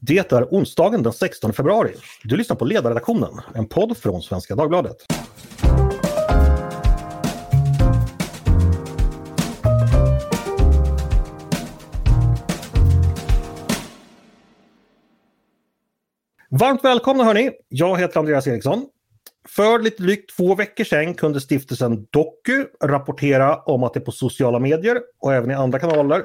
Det är onsdagen den 16 februari. Du lyssnar på Ledarredaktionen, en podd från Svenska Dagbladet. Varmt välkomna hörni! Jag heter Andreas Eriksson. För lite drygt två veckor sedan kunde stiftelsen Doku rapportera om att det på sociala medier och även i andra kanaler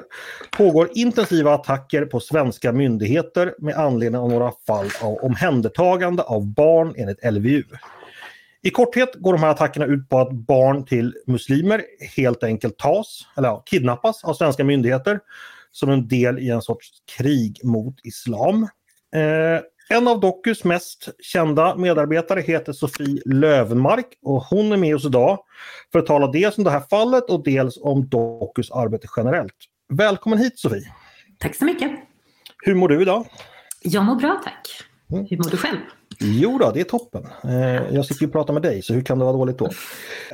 pågår intensiva attacker på svenska myndigheter med anledning av några fall av omhändertagande av barn enligt LVU. I korthet går de här attackerna ut på att barn till muslimer helt enkelt tas, eller ja, kidnappas av svenska myndigheter som en del i en sorts krig mot islam. Eh, en av Dokus mest kända medarbetare heter Sofie Lövenmark och hon är med oss idag för att tala dels om det här fallet och dels om Dokus arbete generellt. Välkommen hit Sofie! Tack så mycket! Hur mår du idag? Jag mår bra tack! Mm. Hur mår du själv? Jo då, det är toppen. Eh, jag sitter ju och pratar med dig, så hur kan det vara dåligt då?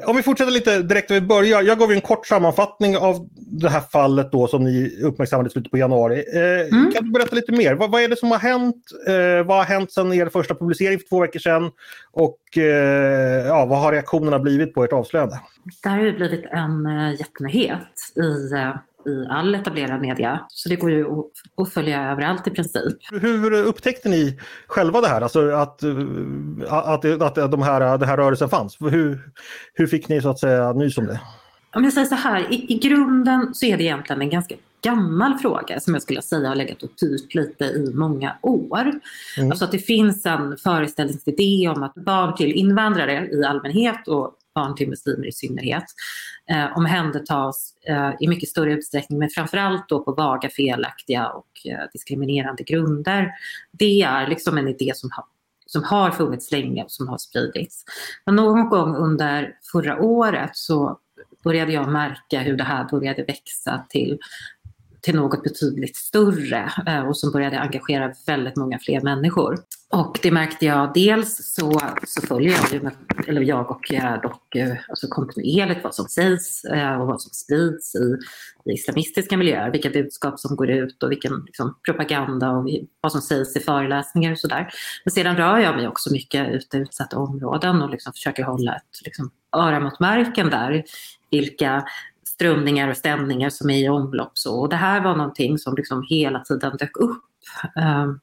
Om vi fortsätter lite direkt när vi börjar. Jag gav en kort sammanfattning av det här fallet då som ni uppmärksammade i slutet på januari. Eh, mm. Kan du berätta lite mer? Vad, vad är det som har hänt? Eh, vad har hänt sedan er första publicering för två veckor sedan? Och ja, vad har reaktionerna blivit på ert avslöjande? Det här har ju blivit en jättenyhet i i all etablerad media. Så det går ju att följa överallt i princip. Hur upptäckte ni själva det här? Alltså att, att, att, att de här, den här rörelsen fanns? Hur, hur fick ni så att säga nys om det? Om jag säger så här, i, i grunden så är det egentligen en ganska gammal fråga som jag skulle säga har legat och pyrt lite i många år. Mm. Alltså att det finns en föreställningsidé om att barn till invandrare i allmänhet och barn till muslimer i synnerhet eh, omhändertas eh, i mycket större utsträckning men framförallt då på vaga, felaktiga och eh, diskriminerande grunder. Det är liksom en idé som har som har funnits länge och som har spridits. Men någon gång under förra året så började jag märka hur det här började växa till till något betydligt större eh, och som började engagera väldigt många fler människor. Och det märkte jag dels så, så följer jag ju, eller jag och eh, dock eh, alltså kontinuerligt vad som sägs och vad som sprids i, i islamistiska miljöer, vilka budskap som går ut och vilken liksom, propaganda och vad som sägs i föreläsningar och sådär. Men sedan rör jag mig också mycket ute i utsatta områden och liksom försöker hålla ett liksom, öra mot marken där. Vilka strömningar och stämningar som är i omlopp. Så. Och det här var någonting som liksom hela tiden dök upp. Um,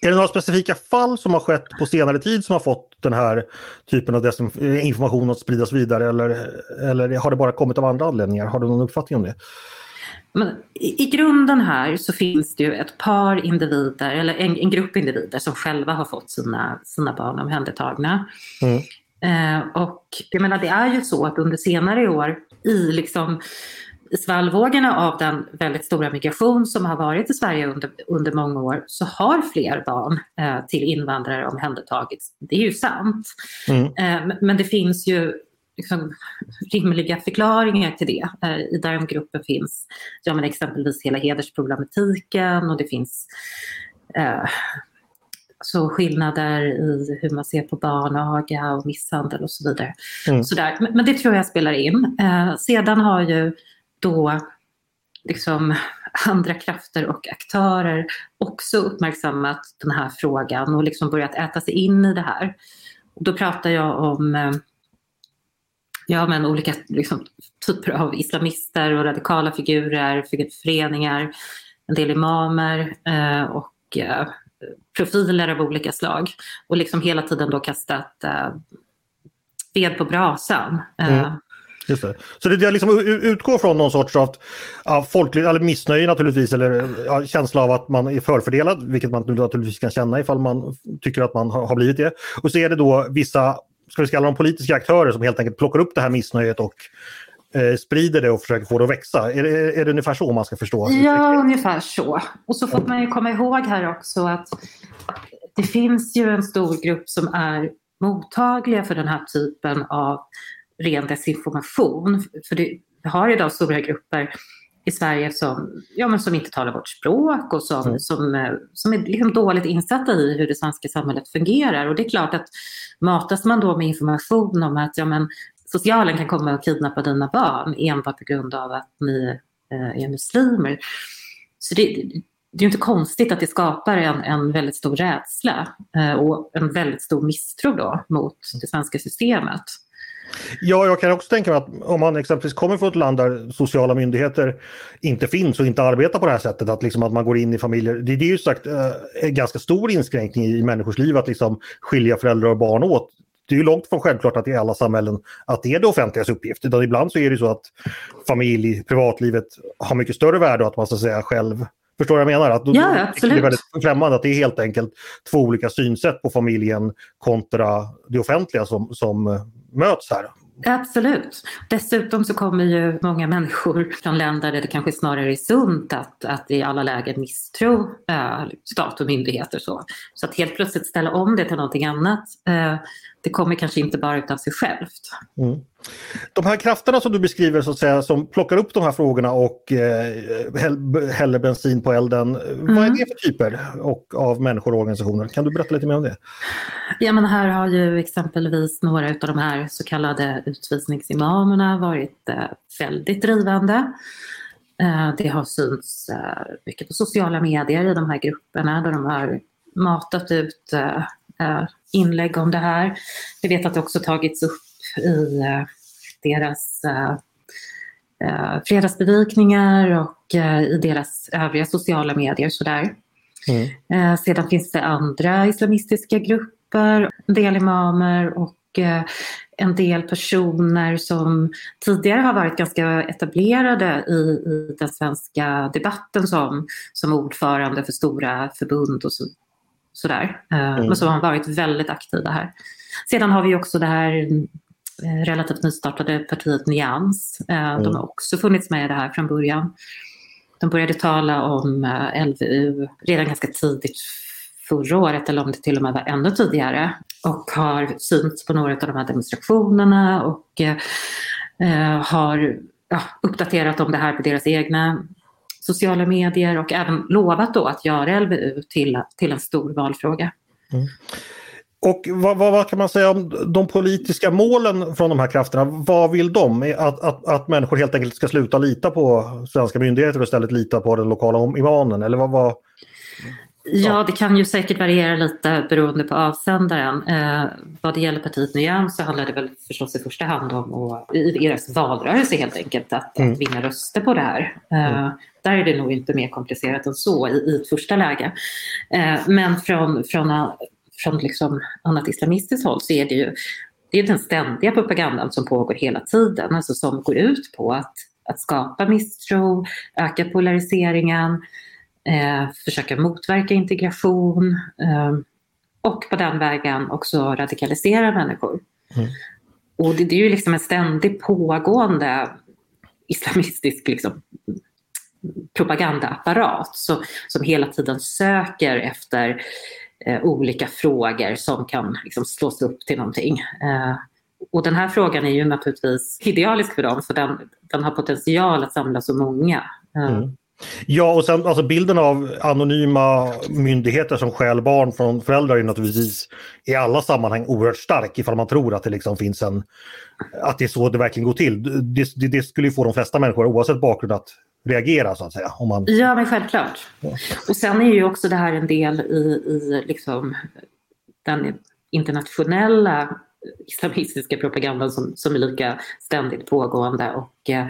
är det några specifika fall som har skett på senare tid som har fått den här typen av information att spridas vidare eller, eller har det bara kommit av andra anledningar? Har du någon uppfattning om det? Men i, I grunden här så finns det ju ett par individer, eller en, en grupp individer som själva har fått sina, sina barn omhändertagna. Mm. Eh, och jag menar det är ju så att under senare år i liksom svallvågorna av den väldigt stora migration som har varit i Sverige under, under många år så har fler barn eh, till invandrare omhändertagits. Det är ju sant. Mm. Eh, men det finns ju liksom, rimliga förklaringar till det. Eh, I den gruppen finns ja, men exempelvis hela hedersproblematiken och det finns eh, så skillnader i hur man ser på barnaga och misshandel och så vidare. Mm. Sådär. Men, men, det tror jag spelar in. Eh, sedan har ju då liksom andra krafter och aktörer också uppmärksammat den här frågan och liksom börjat äta sig in i det här. Och då pratar jag om eh, ja, men olika liksom, typer av islamister och radikala figurer, föreningar, en del imamer eh, och eh, profiler av olika slag och liksom hela tiden då kastat eh, ved på brasan. Eh, mm. Just det. Så det, det liksom utgår från någon sorts av ja, folklig, eller missnöje naturligtvis eller eh, ja, känsla av att man är förfördelad, vilket man naturligtvis kan känna ifall man tycker att man har, har blivit det. Och så är det då vissa, ska vi kalla dem politiska aktörer som helt enkelt plockar upp det här missnöjet och eh, sprider det och försöker få det att växa. Är det, är det ungefär så man ska förstå? Ja, ungefär så. Och så får man ju komma ihåg här också att det finns ju en stor grupp som är mottagliga för den här typen av ren desinformation. För det, vi har idag stora grupper i Sverige som, ja, men som inte talar vårt språk och som, mm. som, eh, som är liksom dåligt insatta i hur det svenska samhället fungerar. Och det är klart att matas man då med information om att ja, men, socialen kan komma och kidnappa dina barn enbart på grund av att ni eh, är muslimer. Så det, det är inte konstigt att det skapar en, en väldigt stor rädsla eh, och en väldigt stor misstro då mot det svenska systemet. Ja, jag kan också tänka mig att om man exempelvis kommer från ett land där sociala myndigheter inte finns och inte arbetar på det här sättet, att, liksom att man går in i familjer. Det, det är ju sagt eh, en ganska stor inskränkning i människors liv att liksom skilja föräldrar och barn åt. Det är ju långt från självklart att i alla samhällen att det är det offentligas uppgift. Utan ibland så är det så att familj, privatlivet har mycket större värde och att man så att säga själv Förstår jag menar? Att ja, absolut. Det är väldigt främmande att det är helt enkelt två olika synsätt på familjen kontra det offentliga som, som möts här. Absolut. Dessutom så kommer ju många människor från länder där det kanske snarare är sunt att, att i alla lägen misstro äh, stat och myndigheter. Så. så att helt plötsligt ställa om det till någonting annat, äh, det kommer kanske inte bara utav sig självt. Mm. De här krafterna som du beskriver så att säga, som plockar upp de här frågorna och eh, häller bensin på elden. Mm. Vad är mm. det för typer och, av människor och organisationer? Kan du berätta lite mer om det? Ja, men här har ju exempelvis några av de här så kallade utvisningsimamerna varit eh, väldigt drivande. Eh, det har synts eh, mycket på sociala medier i de här grupperna där de har matat ut eh, inlägg om det här. Vi vet att det också tagits upp i eh, deras eh, eh, fredagsbedikningar och i deras övriga sociala medier. Sådär. Mm. Sedan finns det andra islamistiska grupper, en del imamer och en del personer som tidigare har varit ganska etablerade i, i den svenska debatten som, som ordförande för stora förbund och så, sådär. Mm. Men som har varit väldigt aktiva här. Sedan har vi också det här Eh, relativt nystartade partiet Nyans. Mm. De har också funnits med i det här från början. De började tala om eh, LVU redan ganska tidigt förra året eller om det till och med var ännu tidigare och har synts på några av de här demonstrationerna och eh, har ja, uppdaterat om det här på deras egna sociala medier och även lovat då att göra LVU till, till en stor valfråga. Mm. Och vad, vad, vad, kan man säga om de politiska målen från de här krafterna? Vad vill de? Att, att, att människor helt enkelt ska sluta lita på svenska myndigheter och istället lita på den lokala imamen? Eller vad, vad... Ja, det kan ju säkert variera lite beroende på avsändaren. Eh, vad det gäller partiet Nyam så handlar det väl förstås i första hand om att, i deras valrörelse helt enkelt att, mm. att vinna röster på det här. Eh, mm. Där är det nog inte mer komplicerat än så i, i ett första läge. Eh, men från, från från liksom annat islamistiskt håll så är det ju det är den ständiga propagandan som pågår hela tiden, alltså som går ut på att, att skapa misstro, öka polariseringen, eh, försöka motverka integration eh, och på den vägen också radikalisera människor. Mm. Och det, det, är ju liksom en ständigt pågående islamistisk liksom, propagandaapparat så, som hela tiden söker efter eh, olika frågor som kan liksom, slås upp till någonting. Eh, och den här frågan är ju naturligtvis idealisk för dem, för den, den har potential att samla så många. Eh. Mm. Ja, och sen alltså bilden av anonyma myndigheter som stjäl barn från föräldrar är naturligtvis i alla sammanhang oerhört stark ifall man tror att det liksom finns en... Att det är så det verkligen går till. Det, det, det skulle få de flesta människor oavsett bakgrund att reagera så att säga. Om man... Ja men självklart. Ja. Och sen är ju också det här en del i, i liksom den internationella islamistiska propagandan som, som är lika ständigt pågående och eh,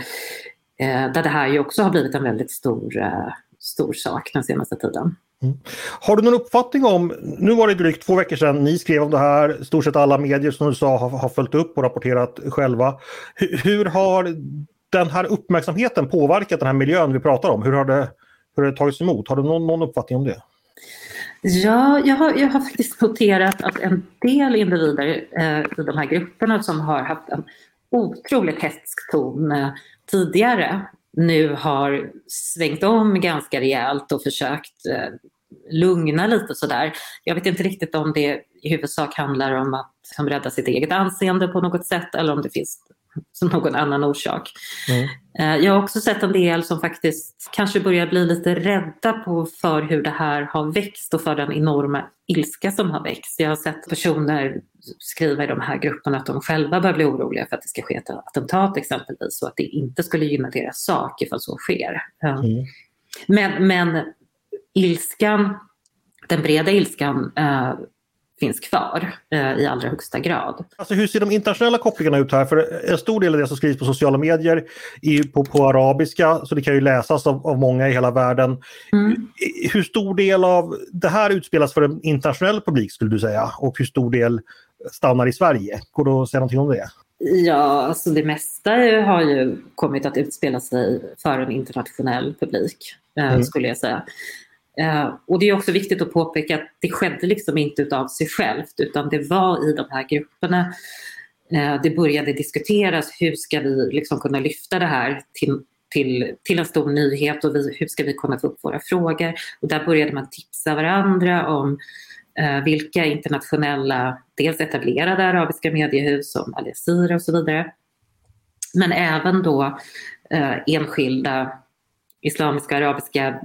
där det här ju också har blivit en väldigt stor, eh, stor sak den senaste tiden. Mm. Har du någon uppfattning om, nu var det drygt två veckor sedan ni skrev om det här, stort sett alla medier som du sa har, har följt upp och rapporterat själva. Hur, hur har den här uppmärksamheten påverkat den här miljön vi pratar om? Hur har det, hur har det tagits emot? Har du någon, någon uppfattning om det? Ja, jag har, jag har faktiskt noterat att en del individer eh, i de här grupperna som har haft en otroligt hätsk ton eh, tidigare nu har svängt om ganska rejält och försökt eh, lugna lite sådär. Jag vet inte riktigt om det i huvudsak handlar om att som rädda sitt eget anseende på något sätt eller om det finns någon annan orsak. Mm. Eh, jag har också sett en del som faktiskt kanske börjar bli lite rädda på för hur det här har växt och för den enorma ilska som har växt. Jag har sett personer skriva i de här grupperna att de själva börjar bli oroliga för att det ska ske ett attentat exempelvis och att det inte skulle gynna deras sak ifall så sker. Mm. Men, men ilskan, den breda ilskan eh, finns kvar eh, i allra högsta grad. Alltså hur ser de internationella kopplingarna ut här? För en stor del av det som skrivs på sociala medier är på, på arabiska, så det kan ju läsas av, av många i hela världen. Mm. Hur stor del av det här utspelas för en internationell publik skulle du säga? Och hur stor del stannar i Sverige? Går det att säga någonting om det? Ja, alltså det mesta har ju kommit att utspela sig för en internationell publik, eh, mm. skulle jag säga. Uh, och det är också viktigt att påpeka att det skedde liksom inte av sig självt utan det var i de här grupperna uh, det började diskuteras hur ska vi liksom kunna lyfta det här till, till, till en stor nyhet och vi, hur ska vi kunna få upp våra frågor. Och där började man tipsa varandra om uh, vilka internationella, dels etablerade arabiska mediehus som Al Jazeera och så vidare. Men även då enskilda islamiska arabiska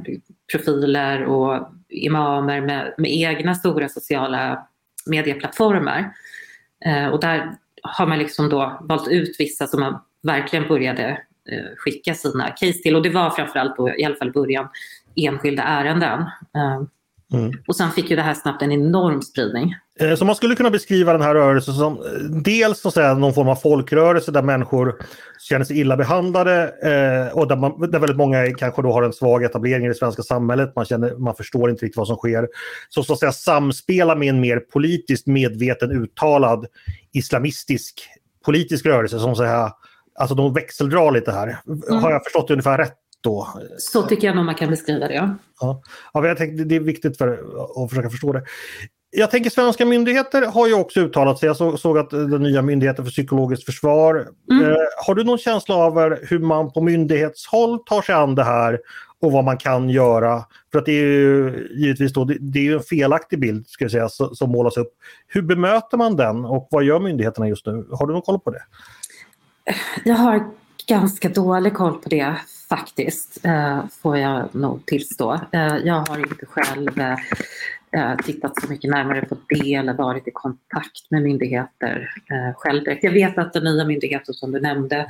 profiler och imamer med, med egna stora sociala medieplattformar. Eh, och där har man liksom då valt ut vissa som man verkligen började eh, skicka sina case till och det var framförallt då, i alla fall i början, enskilda ärenden. Eh, Mm. Och sen fick ju det här snabbt en enorm spridning. Eh, så man skulle kunna beskriva den här rörelsen som dels så säga, någon form av folkrörelse där människor känner sig illa behandlade eh, och där, man, där väldigt många kanske då har en svag etablering i det svenska samhället. Man, känner, man förstår inte riktigt vad som sker. Så, så att säga samspela med en mer politiskt medveten uttalad islamistisk politisk rörelse som så här, alltså de växeldrar lite här. Mm. Har jag förstått det ungefär rätt? Då. Så tycker jag nog man kan beskriva det, ja. ja. ja jag tänkte, det är viktigt för att försöka förstå det. Jag tänker svenska myndigheter har ju också uttalat sig. Jag så, såg att den nya myndigheten för psykologiskt försvar. Mm. Eh, har du någon känsla av hur man på myndighetshåll tar sig an det här och vad man kan göra? För att det är ju givetvis då, det, det är ju en felaktig bild ska jag säga, som, som målas upp. Hur bemöter man den och vad gör myndigheterna just nu? Har du någon koll på det? Jag har ganska dålig koll på det faktiskt, eh, får jag nog tillstå. Eh, jag har inte själv eh, tittat så mycket närmare på det eller varit i kontakt med myndigheter själv. Jag vet att den nya myndigheten som du nämnde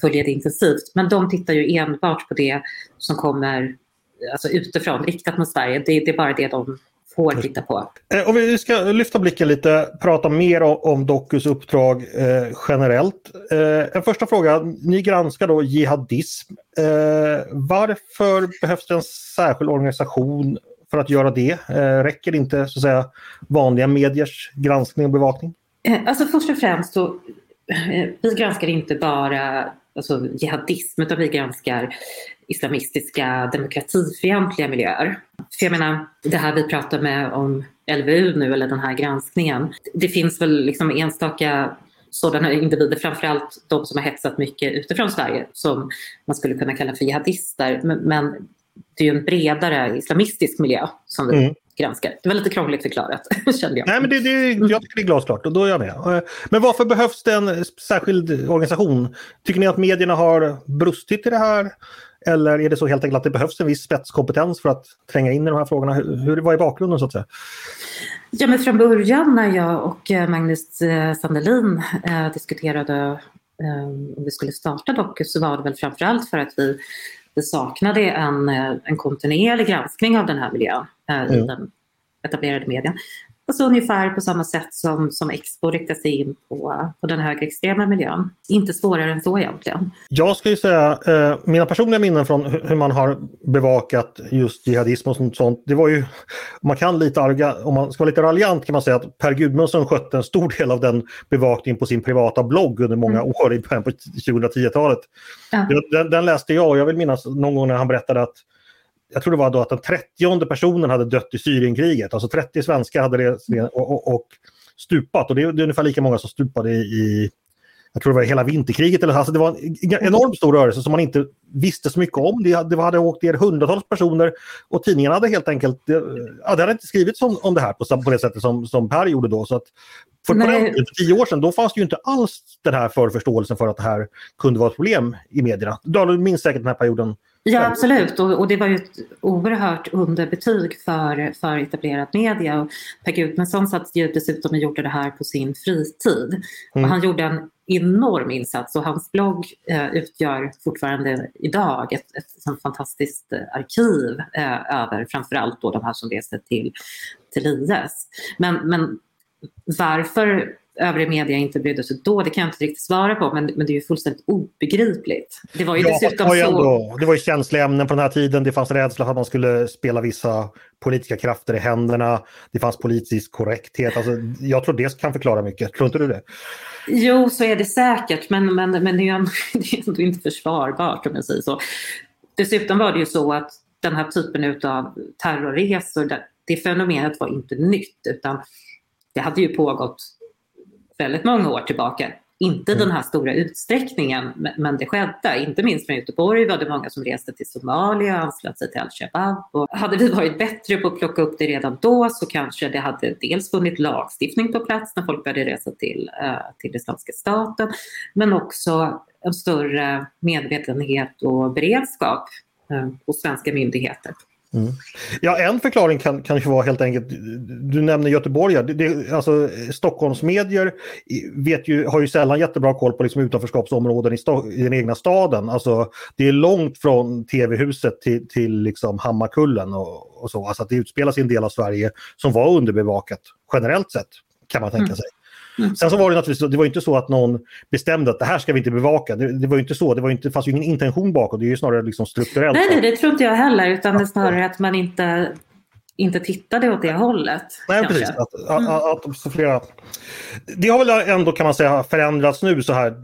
följer det intensivt, men de tittar ju enbart på det som kommer alltså utifrån, riktat mot Sverige. Det, det är bara det de får titta på. Eh, om vi ska lyfta blicken lite, prata mer om, om Dokus uppdrag eh, generellt. Eh, en första fråga, ni granskar då jihadism. Eh, varför behövs det en särskild organisation för att göra det? Eh, räcker inte så att säga, vanliga mediers granskning och bevakning? Eh, alltså först och främst så, vi granskar inte bara alltså jihadism utan vi granskar islamistiska demokratifientliga miljöer. För jag menar, det här vi pratar med om LVU nu, eller den här granskningen. Det finns väl liksom enstaka sådana individer, framförallt de som har hetsat mycket utifrån Sverige, som man skulle kunna kalla för jihadister. Men, men det är ju en bredare islamistisk miljö som vi mm. granskar. Det var lite krångligt förklarat, kände jag. Nej, men det, det, jag tycker det är glasklart och då är jag med. Men varför behövs det en särskild organisation? Tycker ni att medierna har brustit i det här? Eller är det så helt enkelt att det behövs en viss spetskompetens för att tränga in i de här frågorna? Hur, vad är bakgrunden så att säga? Ja, men från början när jag och eh, Magnus eh, Sandelin eh, diskuterade eh, om vi skulle starta Dokus så var det väl framförallt för att vi, vi saknade en, en kontinuerlig granskning av den här miljön eh, mm. i den etablerade medien. Alltså ungefär på samma sätt som, som Expo riktar sig in på, på den högerextrema miljön. Inte svårare än så egentligen. Jag ska ju säga, eh, mina personliga minnen från hur man har bevakat just jihadism och sånt, sånt det var ju, man kan lite arga, om man ska vara lite raljant kan man säga att Per Gudmundsson skötte en stor del av den bevakningen på sin privata blogg under många mm. år i början på 2010-talet. Ja. Den, den läste jag och jag vill minnas någon gång när han berättade att jag tror det var då att den 30 personen hade dött i Syrienkriget. Alltså 30 svenskar hade det och, och, och stupat. Och det är, det är ungefär lika många som stupade i, jag tror det var hela vinterkriget. Eller, alltså det var en enormt stor rörelse som man inte visste så mycket om. Det, det hade åkt ner hundratals personer och tidningarna hade helt enkelt ja, det hade inte skrivits om, om det här på, på det sättet som, som Per gjorde då. Så att för, på den, för tio år sedan då fanns det ju inte alls den här förförståelsen för att det här kunde vara ett problem i medierna. Du minns säkert den här perioden Ja absolut och, och, det var ju ett oerhört underbetyg för, för etablerad media. Och per Gudmundsson satt ju dessutom och gjorde det här på sin fritid. Mm. Och han gjorde en enorm insats och hans blogg eh, utgör fortfarande idag ett, ett, ett fantastiskt eh, arkiv eh, över framförallt då de här som reste till, till IS. Men, men varför övrig media inte brydde sig då, det kan jag inte riktigt svara på, men, men det är ju fullständigt obegripligt. Det var ju ja, dessutom det var ju ändå, Det var ju känsliga ämnen på den här tiden, det fanns rädsla att man skulle spela vissa politiska krafter i händerna, det fanns politisk korrekthet. Alltså, jag tror det kan förklara mycket, tror inte du det? Jo, så är det säkert, men, men, men det, är ändå, det är ändå inte försvarbart om jag säger så. Dessutom var det ju så att den här typen av terrorresor, det fenomenet var inte nytt, utan det hade ju pågått väldigt många år tillbaka. Inte mm. den här stora utsträckningen, men det skedde. Inte minst från Göteborg var det många som reste till Somalia och anslöt sig till al-Shabaab. Hade vi varit bättre på att plocka upp det redan då så kanske det hade dels funnits lagstiftning på plats när folk började resa till, uh, till Islamiska staten, men också en större medvetenhet och beredskap uh, hos svenska myndigheter. Mm. Ja, en förklaring kan kanske vara helt enkelt, du nämner Göteborg, det, det, alltså Stockholmsmedier vet ju, har ju sällan jättebra koll på liksom utanförskapsområden i, sta, i den egna staden. Alltså, det är långt från tv-huset till, till liksom Hammarkullen och, och så. Alltså att det utspelas i en del av Sverige som var underbevakat generellt sett, kan man tänka mm. sig. Mm. Sen så var det naturligtvis, det var inte så att någon bestämde att det här ska vi inte bevaka. Det, det var inte så, det var inte, fanns ju ingen intention bakom, det är ju snarare liksom strukturellt. Nej, nej, det tror inte jag heller, utan det är snarare att man inte inte tittade åt det hållet. Nej, kanske. precis. Att, mm. att, att, flera... Det har väl ändå kan man säga förändrats nu så här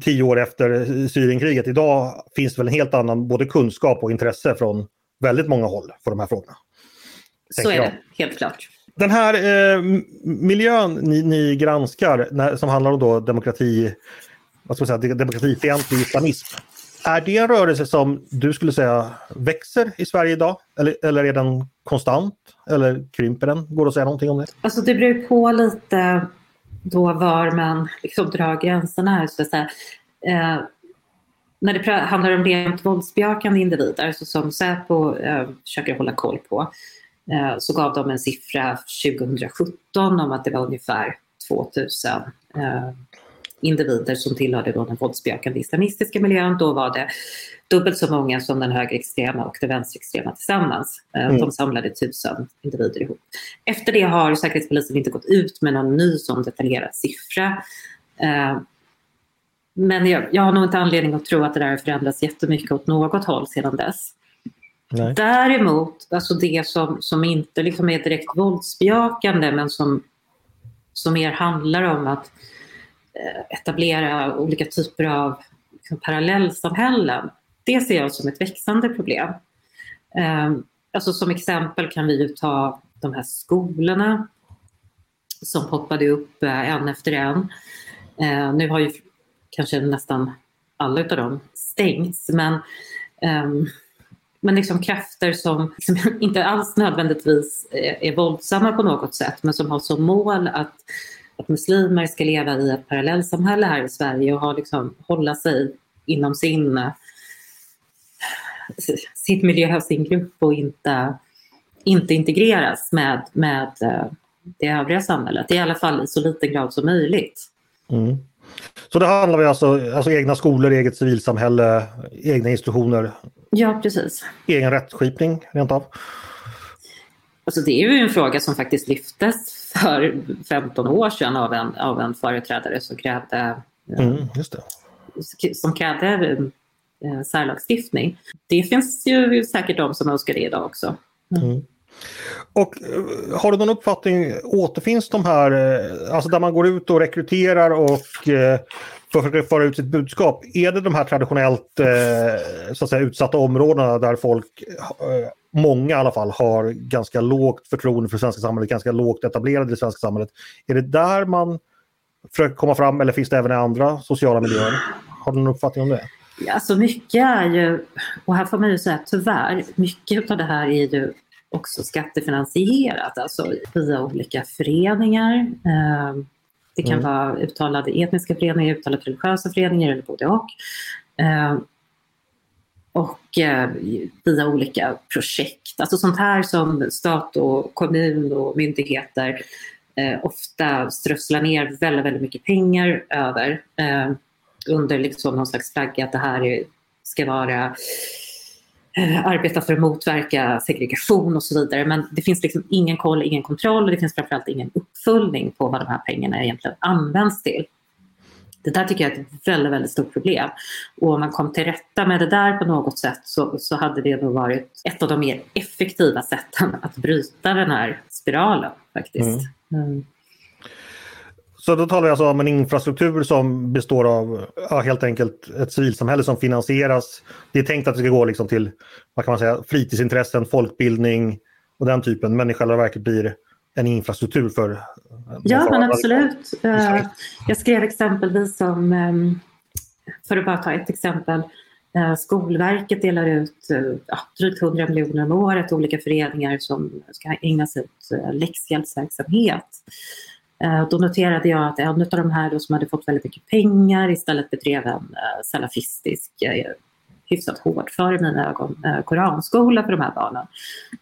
tio år efter Syrienkriget. Idag finns det väl en helt annan både kunskap och intresse från väldigt många håll för de här frågorna. Så är jag. det, helt klart. Den här eh, miljön ni, ni granskar när, som handlar om då demokrati, vad ska man säga, demokratifientlig islamism. Är det en rörelse som du skulle säga växer i Sverige idag? Eller, eller är den konstant? Eller krymper den? Går det att säga någonting om det? Alltså det beror på lite då var man liksom drar gränserna. Så att säga. Eh, när det handlar om rent våldsbejakande individer så som Säpo eh, försöker hålla koll på Eh, så gav de en siffra 2017 om att det var ungefär 2000 eh, individer som tillhörde den våldsbejakande islamistiska miljön. Då var det dubbelt så många som den högerextrema och den vänsterextrema tillsammans. Eh, mm. De samlade tusen individer ihop. Efter det har Säkerhetspolisen inte gått ut med någon ny sån detaljerad siffra. Men jag, jag har nog inte anledning att tro att det där har förändrats jättemycket åt något håll sedan dess. Nej. Däremot, alltså det som, som inte liksom är direkt våldsbejakande men som, som mer handlar om att eh, etablera olika typer av liksom, parallellsamhällen. Det ser jag som ett växande problem. Ehm, alltså som exempel kan vi ju ta de här skolorna som poppade upp eh, en efter en. Eh, nu har ju kanske nästan alla av dem stängts men um, men liksom krafter som som inte alls nödvändigtvis är, är våldsamma på något sätt men som har som mål att, att muslimer ska leva i ett parallellsamhälle här i Sverige och ha, liksom, hålla sig inom sin eh, sitt miljö, sin grupp och inte, inte integreras med, med eh, det övriga samhället. I alla fall i så liten grad som möjligt. Mm. Så det handlar om alltså, alltså egna skolor, eget civilsamhälle, egna institutioner? Ja, precis. Egen rättskipning rent av? Alltså det är ju en fråga som faktiskt lyftes för 15 år sedan av en, av en företrädare som krävde, mm. Som krävde eh, särlagstiftning. Det finns ju säkert de som önskar det idag också. Mm. Mm. Och eh, har du någon uppfattning, återfinns de här, eh, alltså där man går ut och rekryterar och eh, föra ut sitt budskap, är det de här traditionellt eh, så att säga, utsatta områdena där folk, många i alla fall, har ganska lågt förtroende för det svenska samhället, ganska lågt etablerade i det svenska samhället. Är det där man försöker komma fram eller finns det även i andra sociala miljöer? Har du någon uppfattning om det? Alltså mycket är ju, och här får man ju säga tyvärr, mycket av det här är ju också skattefinansierat, alltså via olika föreningar. Ehm, det kan mm. vara uttalade etniska föreningar, uttalade religiösa föreningar eller både och. Ehm, och eh, via olika projekt, alltså sånt här som stat och kommun och myndigheter eh, ofta strösslar ner väldigt, väldigt mycket pengar över eh, under liksom någon slags flagga att det här är, ska vara arbeta för att motverka segregation och så vidare. Men det finns liksom ingen koll, ingen kontroll och det finns framförallt ingen uppföljning på vad de här pengarna egentligen används till. Det där tycker jag är ett väldigt, väldigt stort problem. Och om man kom till rätta med det där på något sätt så, så hade det nog varit ett av de mer effektiva sätten att bryta den här spiralen faktiskt. Mm. Mm. Så då talar vi alltså om en infrastruktur som består av ja, helt enkelt ett civilsamhälle som finansieras. Det är tänkt att det ska gå liksom till vad kan man säga, fritidsintressen, folkbildning och den typen, men i själva verket blir en infrastruktur för... Ja, men absolut. Eh, jag skrev exempelvis om, ehm, för att bara ta ett exempel, eh, Skolverket delar ut eh, ja, drygt 100 miljoner om året till olika föreningar som ska ägna sig åt läxhjälpsverksamhet. Då noterade jag att en av de här som hade fått väldigt mycket pengar istället bedrev en salafistisk hyfsat hårt för i mina ögon eh, koranskola för de här barnen.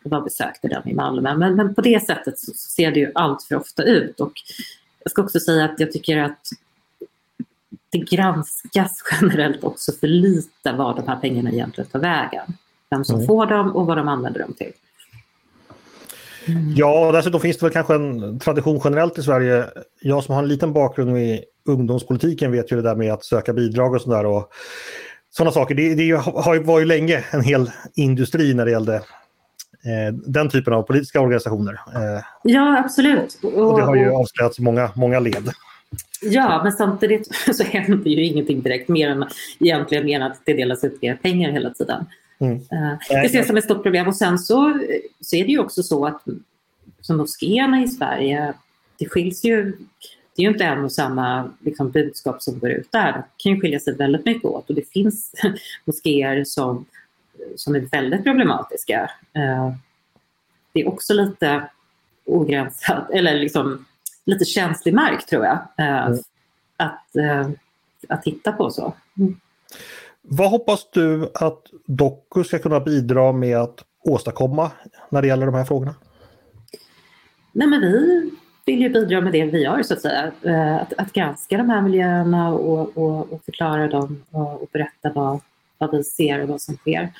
Jag besökte den i Malmö. Men, men på det sättet så ser det ju allt för ofta ut. Och jag ska också säga att jag tycker att det granskas generellt också för lite var de här pengarna egentligen tar vägen. Vem som mm. får dem och vad de använder dem till. Mm. Ja, och dessutom finns det väl kanske en tradition generellt i Sverige. Jag som har en liten bakgrund i ungdomspolitiken vet ju det där med att söka bidrag och sådär sådana saker. Det, det har, var ju länge en hel industri när det gällde eh, den typen av politiska organisationer. Eh, ja, absolut. Och, och det har ju avslöjats i många, många led. Ja, men samtidigt så händer ju ingenting direkt mer än egentligen mer att det delas ut mer pengar hela tiden. Mm. Uh, det ses som ett stort problem och sen så, så är det ju också så att som moskéerna i Sverige, det skiljs ju det är ju inte en och samma liksom, budskap som går ut där. Det kan ju skilja sig väldigt mycket åt och det finns moskéer som, som är väldigt problematiska. Eh, det är också lite ogränsat, eller liksom lite känslig mark tror jag, eh, mm. att, eh, att titta på så. Mm. Vad hoppas du att Doku ska kunna bidra med att åstadkomma när det gäller de här frågorna? Nej, men vi vill ju bidra med det vi gör så att säga. Eh, att, att granska de här miljöerna och, och, och förklara dem och, och, berätta vad, vad vi ser och vad som sker.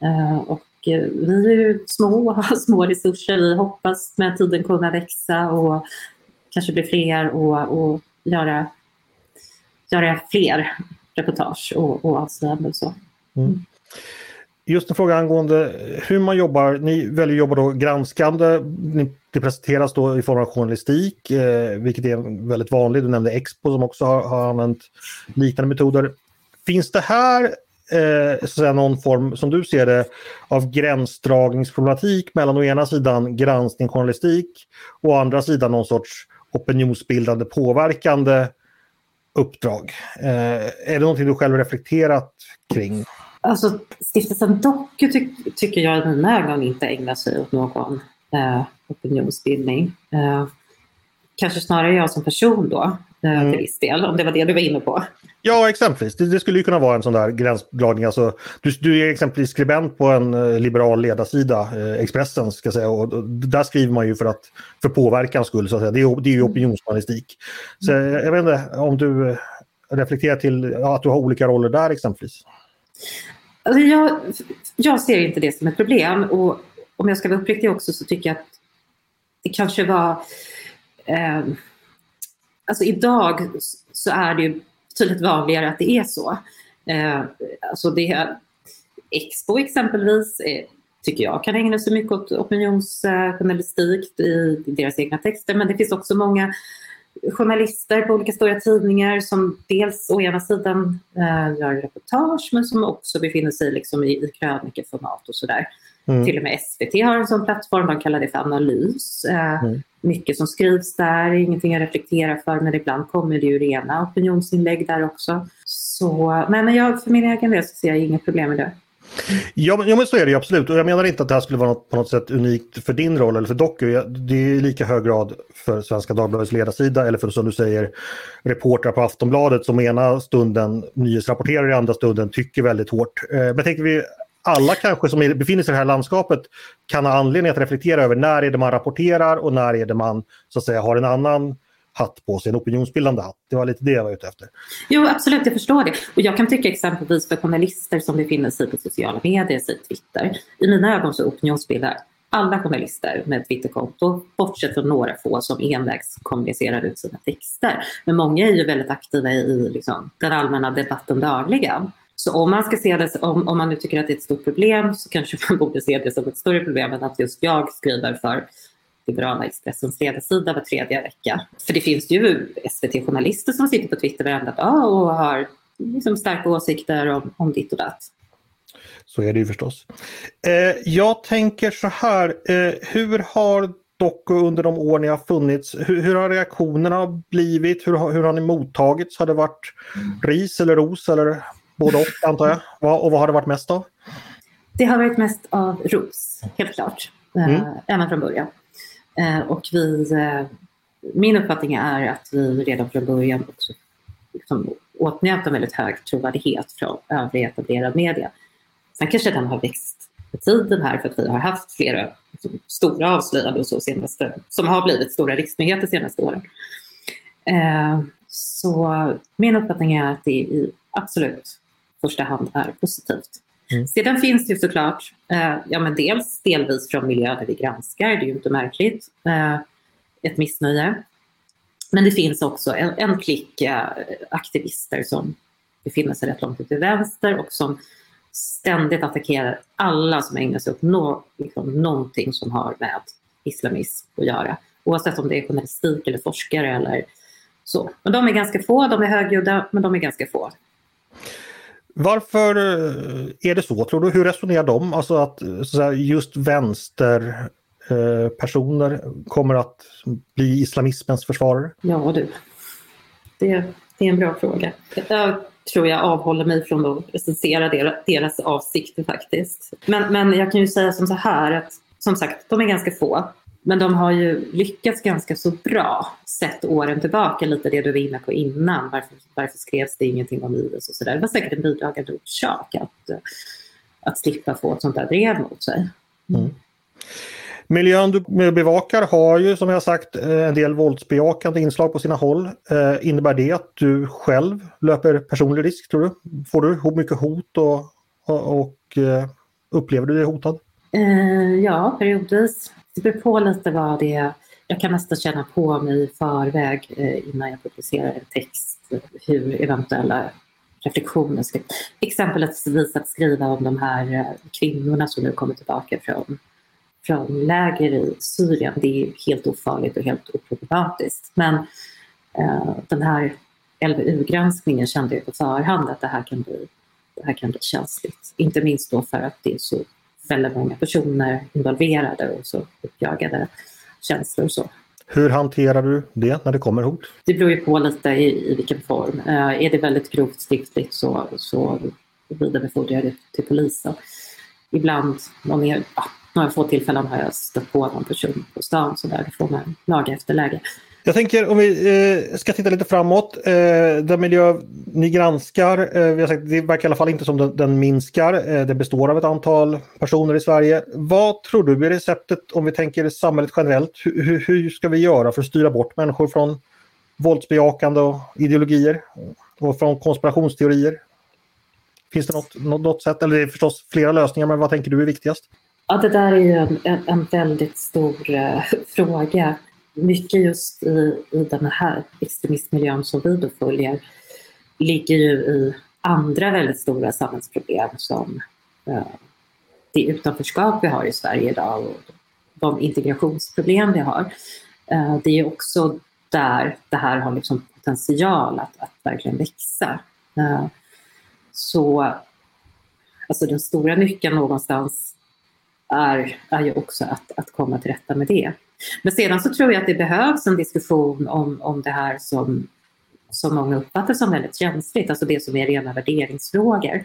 Eh, och eh, vi är ju små och har små resurser. Vi hoppas med tiden kunna växa och kanske bli fler och, och göra, göra fler reportage och, och avslöjanden och så. Mm. Just en fråga angående hur man jobbar. Ni väljer att jobba då granskande. Det presenteras då i form av journalistik, eh, vilket är väldigt vanligt. Du nämnde Expo som också har, har använt liknande metoder. Finns det här eh, så någon form, som du ser det, av gränsdragningsproblematik mellan å ena sidan granskning, journalistik och å andra sidan någon sorts opinionsbildande, påverkande uppdrag. Eh, är det någonting du själv reflekterat kring? Alltså, stiftelsen Doku ty tycker jag i mina ögon inte ägnar sig åt någon eh, opinionsbildning. Eh, kanske snarare jag som person då, eh, mm. till viss del, om det var det du var inne på. Ja, exempelvis. Det, det skulle ju kunna vara en sån där gränsdragning. Alltså, du, du är exempelvis skribent på en eh, liberal ledarsida, eh, Expressen, ska säga, och, och, där skriver man ju för, att, för påverkans skull. Så att säga. Det, är, det är ju mm. opinionsjournalistik. Så, mm. jag vet inte om du eh, reflekterar till ja, att du har olika roller där exempelvis. Alltså jag, jag ser inte det som ett problem och om jag ska vara uppriktig också så tycker jag att det kanske var... Eh, alltså idag så är det ju betydligt vanligare att det är så. Eh, alltså det, Expo exempelvis eh, tycker jag kan ägna sig mycket åt opinionsjournalistik i deras egna texter men det finns också många journalister på olika stora tidningar som dels å ena sidan eh, gör reportage men som också befinner sig liksom i, i krönikeformat och sådär. Mm. Till och med SVT har en sån plattform, de kallar det för analys. Eh, mm. Mycket som skrivs där, ingenting jag reflekterar för men ibland kommer det ju rena opinionsinlägg där också. Så, men jag, för min egen del så ser jag inget problem med det. Ja men, ja, men så är det ju absolut. Och jag menar inte att det här skulle vara något, på något sätt unikt för din roll eller för Doku. Det är i lika hög grad för Svenska Dagbladets ledarsida eller för som du säger reportrar på Aftonbladet som ena stunden nyhetsrapporterar i andra stunden tycker väldigt hårt. Eh, men tänker vi alla kanske som befinner sig i det här landskapet kan ha anledning att reflektera över när är det man rapporterar och när är det man så att säga har en annan hatt på sig, en opinionsbildande hatt. Det var lite det jag var ute efter. Jo, absolut, jag förstår det. Och jag kan tycka exempelvis för journalister som befinner sig på sociala medier, säg Twitter. I mina ögon så opinionsbildar alla journalister med Twitterkonto, bortsett från några få som envägs kommunicerar ut sina texter. Men många är ju väldigt aktiva i liksom, den allmänna debatten dagligen. Så om man ska se det, om, om man nu tycker att det är ett stort problem så kanske man borde se det som ett större problem än att just jag skriver för liberala Expressens ledarsida var tredje vecka. För det finns ju SVT-journalister som sitter på Twitter varenda dag och har liksom starka åsikter om, om ditt och datt. Så är det ju förstås. Eh, jag tänker så här, eh, hur har Doku under de år ni har funnits, hur, hur har reaktionerna blivit? Hur, hur har ni mottagits? Har det varit ris eller ros eller både och antar jag? Och vad har det varit mest av? Det har varit mest av ros, helt klart. Eh, mm. Även från början. Eh, och vi, eh, min uppfattning är att vi redan från början också liksom åtnjöt en väldigt hög trovärdighet från övrig etablerad media. Sen kanske den har växt med tiden här för att vi har haft flera liksom, stora avslöjanden och så senaste, som har blivit stora riksnyheter senaste åren. Eh, så min uppfattning är att det i absolut första hand är positivt. Mm. Sedan finns det ju såklart, eh, ja men dels delvis från miljön där vi granskar, det är ju inte märkligt, eh, ett missnöje. Men det finns också en, en klick eh, aktivister som befinner sig rätt långt ut till vänster och som ständigt attackerar alla som ägnar sig åt no, liksom, någonting som har med islamism att göra. Oavsett om det är journalistik eller forskare eller så. Men de är ganska få, de är högljudda, men de är ganska få. Varför eh, är det så tror du? Hur resonerar de? Alltså att eh, så just vänsterpersoner eh, personer kommer att bli islamismens försvarare? Ja du, det, det är en bra fråga. Jag tror jag avhåller mig från att recensera deras avsikter faktiskt. Men, men jag kan ju säga som så här att som sagt, de är ganska få. Men de har ju lyckats ganska så bra sett åren tillbaka, lite det du var inne på innan. Varför, varför skrevs det ingenting om IS och sådär. Det var säkert en bidragande orsak att, att slippa få ett sånt där drev mot sig. Mm. Miljön du bevakar har ju som jag sagt en del våldsbejakande inslag på sina håll. Eh, innebär det att du själv löper personlig risk tror du? Får du mycket hot och, och, och eh, upplever du dig hotad? Eh, ja, periodvis. Det beror på lite vad det är. Jag kan nästan känna på mig i förväg eh, innan jag publicerar en text hur eventuella reflektioner ska... Exempelvis att skriva om de här eh, kvinnorna som nu kommer tillbaka från, från läger i Syrien. Det är helt ofarligt och helt oproblematiskt. Men eh, den här LVU-granskningen kände jag på förhand att det här kan bli, det här kan bli känsligt. Inte minst då för att det är så väldigt många personer involverade och så uppjagade känslor och så. Hur hanterar du det när det kommer hot? Det beror ju på lite i, i vilken form. Uh, är det väldigt grovt skriftligt så, så vidarebefordrar jag det till polisen. Ibland, någon är, ja, några få tillfällen har jag stött på någon person på stan så där får man laga efter läge. Jag tänker om vi eh, ska titta lite framåt. Eh, den miljö ni granskar, eh, vi har sagt, det verkar i alla fall inte som den, den minskar. Eh, det består av ett antal personer i Sverige. Vad tror du är receptet om vi tänker samhället generellt? Hur, hur, hur ska vi göra för att styra bort människor från våldsbejakande och ideologier och från konspirationsteorier? Finns det något, något, något sätt, eller det är förstås flera lösningar, men vad tänker du är viktigast? Ja, det där är ju en, en, en väldigt stor eh, fråga mycket just i, i den här extremistmiljön som vi då följer ligger ju i andra väldigt stora samhällsproblem som eh, det utanförskap vi har i Sverige idag och de integrationsproblem vi har. Eh, det är också där det här har liksom potential att, att verkligen växa. Eh, så alltså den stora nyckeln någonstans är, är ju också att, att komma till rätta med det. Men sedan så tror jag att det behövs en diskussion om, om det här som, som många uppfattar som väldigt känsligt, alltså det som är rena värderingsfrågor.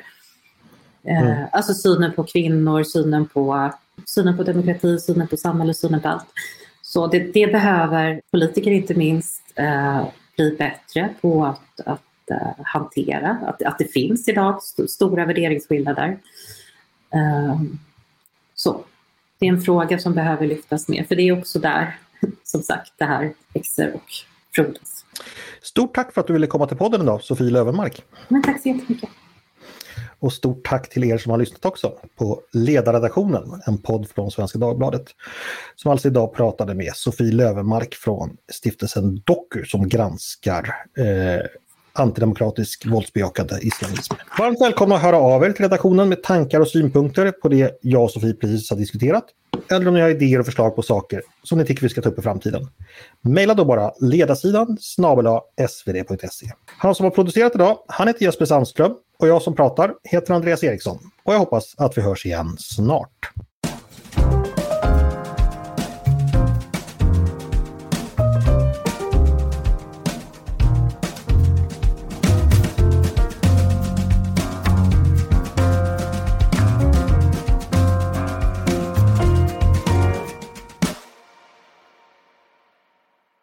Eh, mm. alltså synen på kvinnor, synen på, synen på demokrati, synen på samhälle, synen på allt. Så det, det behöver politiker inte minst eh, bli bättre på att, att uh, hantera, att, att det finns idag st stora värderingsskillnader. Um, så. Det är en fråga som behöver lyftas mer, för det är också där, som sagt, det här växer och frodas. Stort tack för att du ville komma till podden idag, Sofie Lövenmark. Men tack så jättemycket. Och stort tack till er som har lyssnat också på Ledarredaktionen, en podd från Svenska Dagbladet. Som alltså idag pratade med Sofie Lövenmark från stiftelsen Doku som granskar eh, antidemokratisk våldsbejakande islamism. Varmt välkomna att höra av er till redaktionen med tankar och synpunkter på det jag och Sofie precis har diskuterat. Eller om ni har idéer och förslag på saker som ni tycker vi ska ta upp i framtiden. Maila då bara ledarsidan snabel svd.se. Han som har producerat idag, han heter Jesper Sandström och jag som pratar heter Andreas Eriksson. Och jag hoppas att vi hörs igen snart.